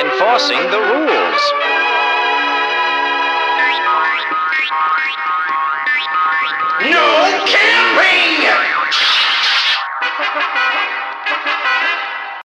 enforcing the rules.